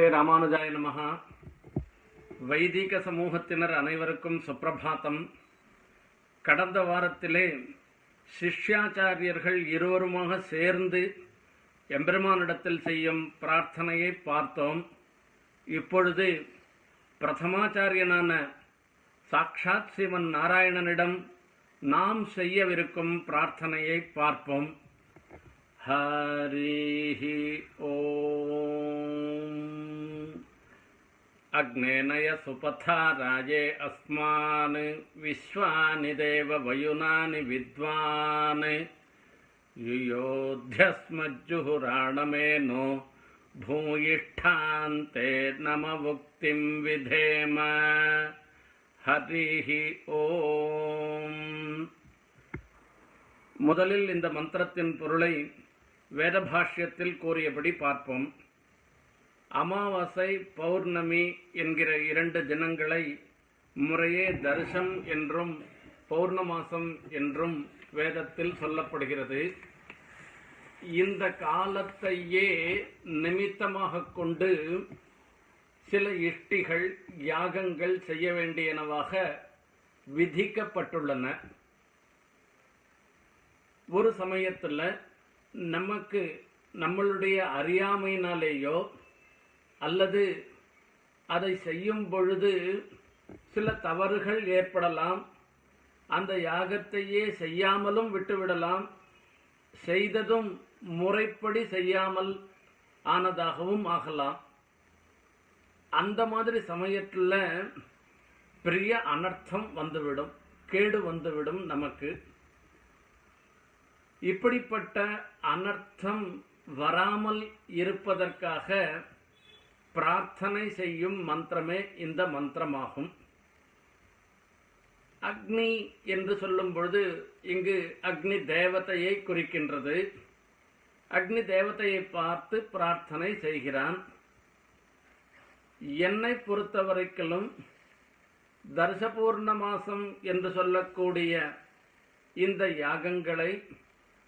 ஸ்ரீமதே ராமானுஜாய நமகா வைதிக சமூகத்தினர் அனைவருக்கும் சுப்பிரபாத்தம். கடந்த வாரத்திலே சிஷ்யாச்சாரியர்கள் இருவருமாக சேர்ந்து எம்பெருமானிடத்தில் செய்யும் பிரார்த்தனையை பார்த்தோம். இப்பொழுது பிரதமாச்சாரியனான சாக்ஷாத் சிவன் நாராயணனிடம் நாம் செய்யவிருக்கும் பிரார்த்தனையை பார்ப்போம். ஹரி ஓ अग्नेनय सुपथा राजे अस्मान् विश्वानि देव वयुनानि विद्वान् युयोध्यस्मज्जुहुराणमेनो भूयिष्ठान्ते नममुक्तिं विधेम हरिः ஓம் முதலில் இந்த மந்திரத்தின் பொருளை வேத பாஷ்யத்தில் கூறியபடி பார்ப்போம் அமாவாசை பௌர்ணமி என்கிற இரண்டு தினங்களை முறையே தர்ஷம் என்றும் பௌர்ணமாசம் என்றும் வேதத்தில் சொல்லப்படுகிறது. இந்த காலத்தையே நிமித்தமாக கொண்டு சில இஷ்டிகள் யாகங்கள் செய்ய வேண்டியனவாக விதிக்கப்பட்டுள்ளன. ஒரு சமயத்தில் நமக்கு நம்மளுடைய அறியாமையினாலேயோ அல்லது அதை செய்யும் பொழுது சில தவறுகள் ஏற்படலாம். அந்த யாகத்தையே செய்யாமலும் விட்டுவிடலாம். செய்ததும் முறைப்படி செய்யாமல் ஆனதாகவும் ஆகலாம். அந்த மாதிரி சமயத்தில் பெரிய அனர்த்தம் வந்துவிடும் கேடு வந்துவிடும் நமக்கு. இப்படிப்பட்ட அனர்த்தம் வராமல் இருப்பதற்காக பிரார்த்தனை செய்யும் மந்திரமே இந்த மந்திரமாகும். அக்னி என்று சொல்லும் பொழுது இங்கு அக்னி தேவதையை குறிக்கின்றது. அக்னி தேவதையை பார்த்து பிரார்த்தனை செய்கிறான். என்னை பொறுத்தவரைக்கிலும் தர்சபூர்ண மாசம் என்று சொல்லக்கூடிய இந்த யாகங்களை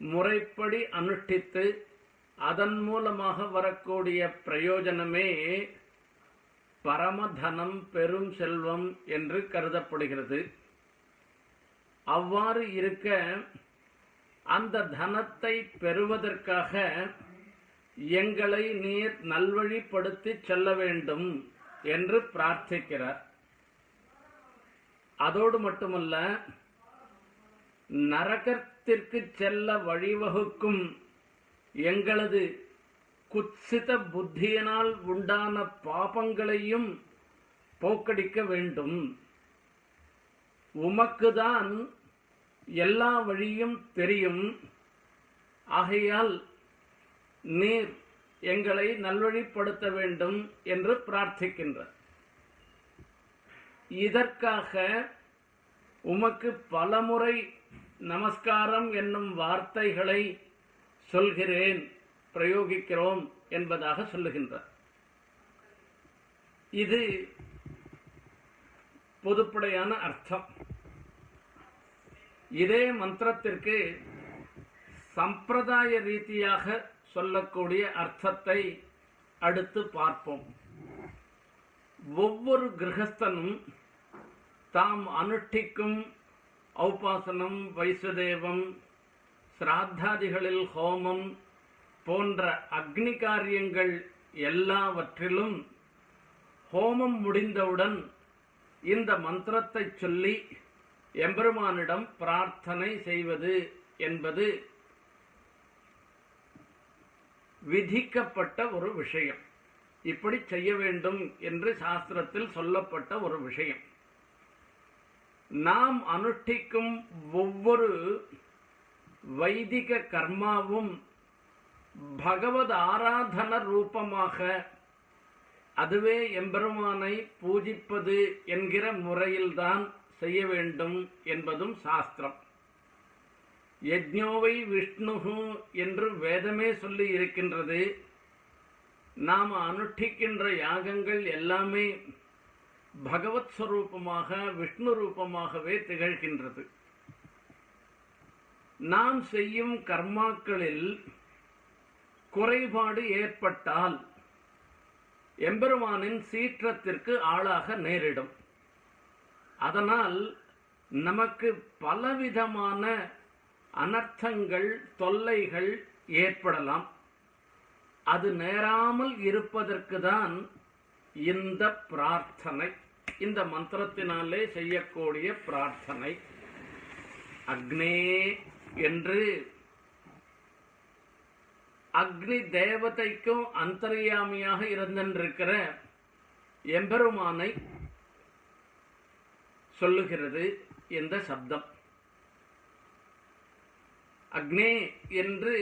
முறைப்படி அனுஷ்டித்து அதன் மூலமாக வரக்கூடிய பிரயோஜனமே பரமதனம் பெரும் செல்வம் என்று கருதப்படுகிறது. அவ்வாறு இருக்க அந்த தனத்தை பெறுவதற்காக எங்களை நீர் நல்வழிப்படுத்தி செல்ல வேண்டும் என்று பிரார்த்திக்கிறார். அதோடு மட்டுமல்ல நரகத்திற்கு செல்ல வழிவகுக்கும் எங்களது குத்சித புத்தியினால் உண்டான பாபங்களையும் போக்கடிக்க வேண்டும். உமக்குதான் எல்லா வழியும் தெரியும். ஆகையால் நீர் எங்களை நல்வழிப்படுத்த வேண்டும் என்று பிரார்த்திக்கின்றார் இதற்காக உமக்கு பலமுறை நமஸ்காரம் என்னும் வார்த்தைகளை சொல்கிறேன் பிரயோகிக்கிறோம் என்பதாக சொல்லுகின்றார். இது பொதுப்படையான அர்த்தம். இதே மந்திரத்திற்கு சம்பிரதாய ரீதியாக சொல்லக்கூடிய அர்த்தத்தை அடுத்து பார்ப்போம். ஒவ்வொரு கிரகஸ்தனும் தாம் அனுஷ்டிக்கும் ஔபாசனம் வைசுதேவம் சிராத்தாதிகளில் ஹோமம் போன்ற அக்னி காரியங்கள் எல்லாவற்றிலும் ஹோமம் முடிந்தவுடன் இந்த மந்திரத்தை சொல்லி எம்பெருமானிடம் பிரார்த்தனை செய்வது என்பது விதிக்கப்பட்ட ஒரு விஷயம். இப்படி செய்ய வேண்டும் என்று சாஸ்திரத்தில் சொல்லப்பட்ட ஒரு விஷயம். நாம் அனுஷ்டிக்கும் ஒவ்வொரு வைதிக கர்மாவும் பகவத் ஆராதன ரூபமாக அதுவே எம்பெருமானை பூஜிப்பது என்கிற முறையில்தான் செய்ய வேண்டும் என்பதும் சாஸ்திரம். யஜ்ஞோவை விஷ்ணுகு என்று வேதமே சொல்லி இருக்கின்றது. நாம் அனுஷ்டிக்கின்ற யாகங்கள் எல்லாமே பகவத் ஸ்வரூபமாக விஷ்ணு ரூபமாகவே திகழ்கின்றது. நாம் செய்யும் கர்மாக்களில் குறைபாடு ஏற்பட்டால் எம்பெருமானின் சீற்றத்திற்கு ஆளாக நேரிடும். அதனால் நமக்கு பலவிதமான அனர்த்தங்கள் தொல்லைகள் ஏற்படலாம். அது நேராமல் இருப்பதற்கு தான் இந்த பிரார்த்தனை. இந்த மந்திரத்தினாலே செய்யக்கூடிய பிரார்த்தனை. அக்னே என்று அக்னி தேவதைக்கும் அந்தர்யாமியாக இருந்திருக்கிற எம்பெருமானை சொல்லுகிறது இந்த சப்தம். அக்னே என்று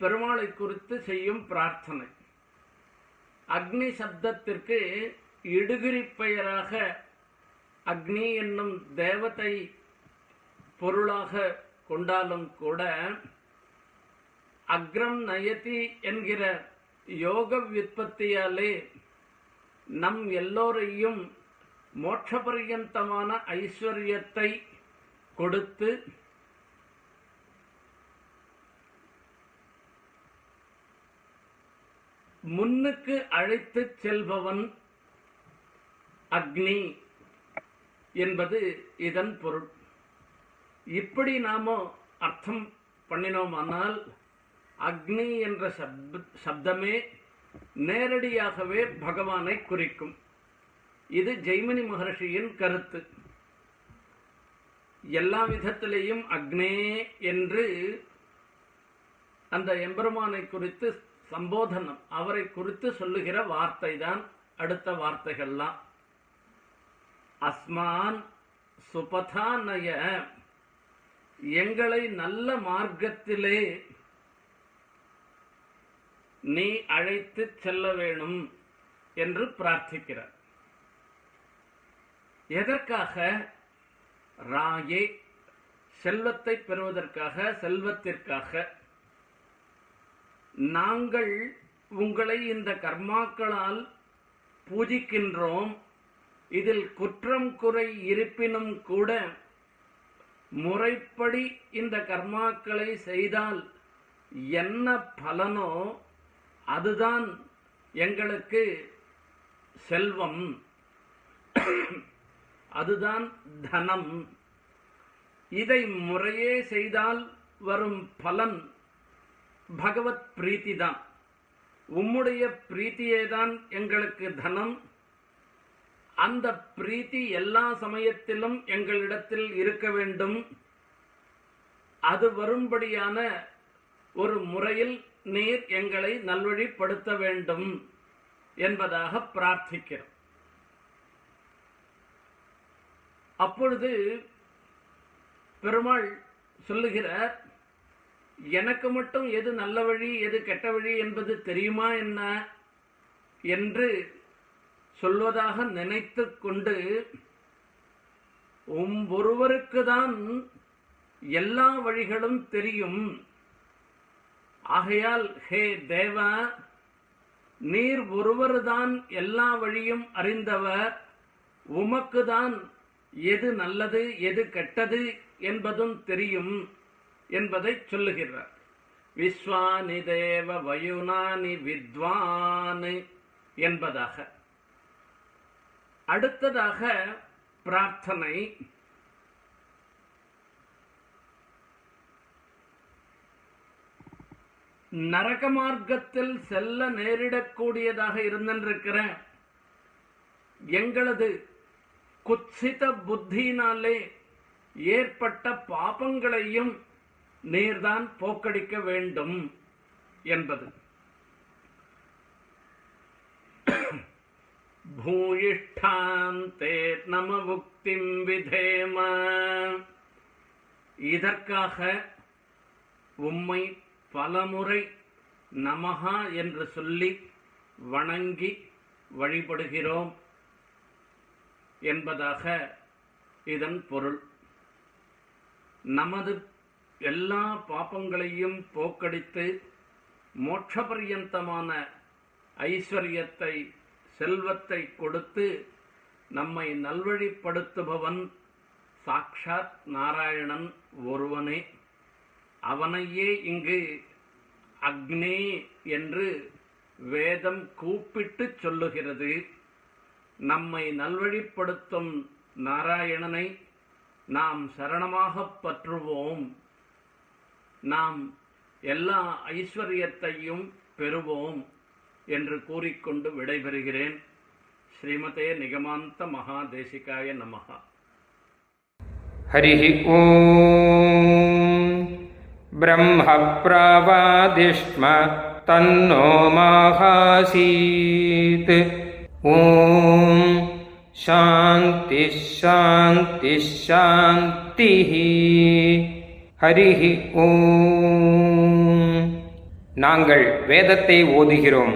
பெருமாளை குறித்து செய்யும் பிரார்த்தனை. அக்னி சப்தத்திற்கு இடுகிரி பெயராக அக்னி என்னும் தேவதை பொருளாக கொண்டாலும் கூட அக்ரம் நயதி என்கிற யோக விற்பத்தியாலே நம் எல்லோரையும் மோட்சபரியந்தமான ஐஸ்வர்யத்தை கொடுத்து முன்னுக்கு அழைத்து செல்பவன் அக்னி என்பது இதன் பொருள். இப்படி நாம அர்த்தம் பண்ணினோமானால் அக்னி என்ற சப்த சப்தமே நேரடியாகவே பகவானை குறிக்கும். இது ஜெய்மினி மகர்ஷியின் கருத்து. எல்லா விதத்திலேயும் அக்னே என்று அந்த எம்பெருமானை குறித்து சம்போதனம் அவரை குறித்து சொல்லுகிற வார்த்தை தான் அடுத்த வார்த்தைகள்லாம். அஸ்மான் சுபதானய எங்களை நல்ல மார்க்கத்திலே நீ அழைத்து செல்ல வேணும் என்று பிரார்த்திக்கிறார். எதற்காக? ராயே செல்வத்தை பெறுவதற்காக செல்வத்திற்காக. நாங்கள் உங்களை இந்த கர்மாக்களால் பூஜிக்கின்றோம். இதில் குற்றம் குறை இருப்பினும் கூட முறைப்படி இந்த கர்மாக்களை செய்தால் என்ன பலனோ அதுதான் எங்களுக்கு செல்வம். அதுதான் தனம். இதை முறையே செய்தால் வரும் பலன் பகவத் பிரீத்தி தான் உம்முடைய பிரீத்தியே தான் எங்களுக்கு தனம். அந்த பிரீத்தி எல்லா சமயத்திலும் எங்களிடத்தில் இருக்க வேண்டும். அது வரும்படியான ஒரு முறையில் நீர் எங்களை நல்வழிப்படுத்த வேண்டும் என்பதாக பிரார்த்திக்கிறோம். அப்பொழுது பெருமாள் சொல்லுகிறார் எனக்கு மட்டும் எது நல்ல வழி எது கெட்ட வழி என்பது தெரியுமா என்ன? என்று சொல்வதாக நினைத்து கொண்டு ஒவ்வொருவருக்கு தான் எல்லா வழிகளும் தெரியும். ஆகையால் ஹே தேவா நீர் ஒருவர்தான் எல்லா வழியும் அறிந்தவர். உமக்குதான் எது நல்லது எது கெட்டது என்பதும் தெரியும் என்பதை சொல்லுகிறார். விஸ்வானி தேவ வயுனானி வித்வான் என்பதாக. அடுத்ததாக பிரார்த்தனை. நரக மார்க்கத்தில் செல்ல நேரிடக்கூடியதாக இருந்திருக்கிற எங்களது குத்சித புத்தியினாலே ஏற்பட்ட பாபங்களையும் நீர்தான் போக்கடிக்க வேண்டும் என்பது. பூயிஷ்டாந்தே நம முக்திம் விதேம. இதற்காக உம்மை பலமுறை நமஹா என்று சொல்லி வணங்கி வழிபடுகிறோம் என்பதாக இதன் பொருள். நமது எல்லா பாபங்களையும் போக்கடித்து மோட்சபரியந்தமான ஐஸ்வர்யத்தை செல்வத்தை கொடுத்து நம்மை நல்வழிப்படுத்துபவன் சாக்ஷாத் நாராயணன் ஒருவனே. அவனையே இங்கு அக்னே என்று வேதம் கூப்பிட்டு சொல்லுகிறது. நம்மை நல்வழிப்படுத்தும் நாராயணனை நாம் சரணமாகப் பற்றுவோம். நாம் எல்லா ஐஸ்வர்யத்தையும் பெறுவோம். என்று கூறிக்கொண்டு விடைபெறுகிறேன் ஸ்ரீமதே நிகமாந்த மகாதேசிகாய நமஹா हरिः ॐ ब्रह्मप्रवादिष्म तन्नो माहासीत् ॐ शान्तिः शान्तिः शान्तिः ஹரிஹ ஓம் நாங்கள் வேதத்தை ஓதுகிறோம்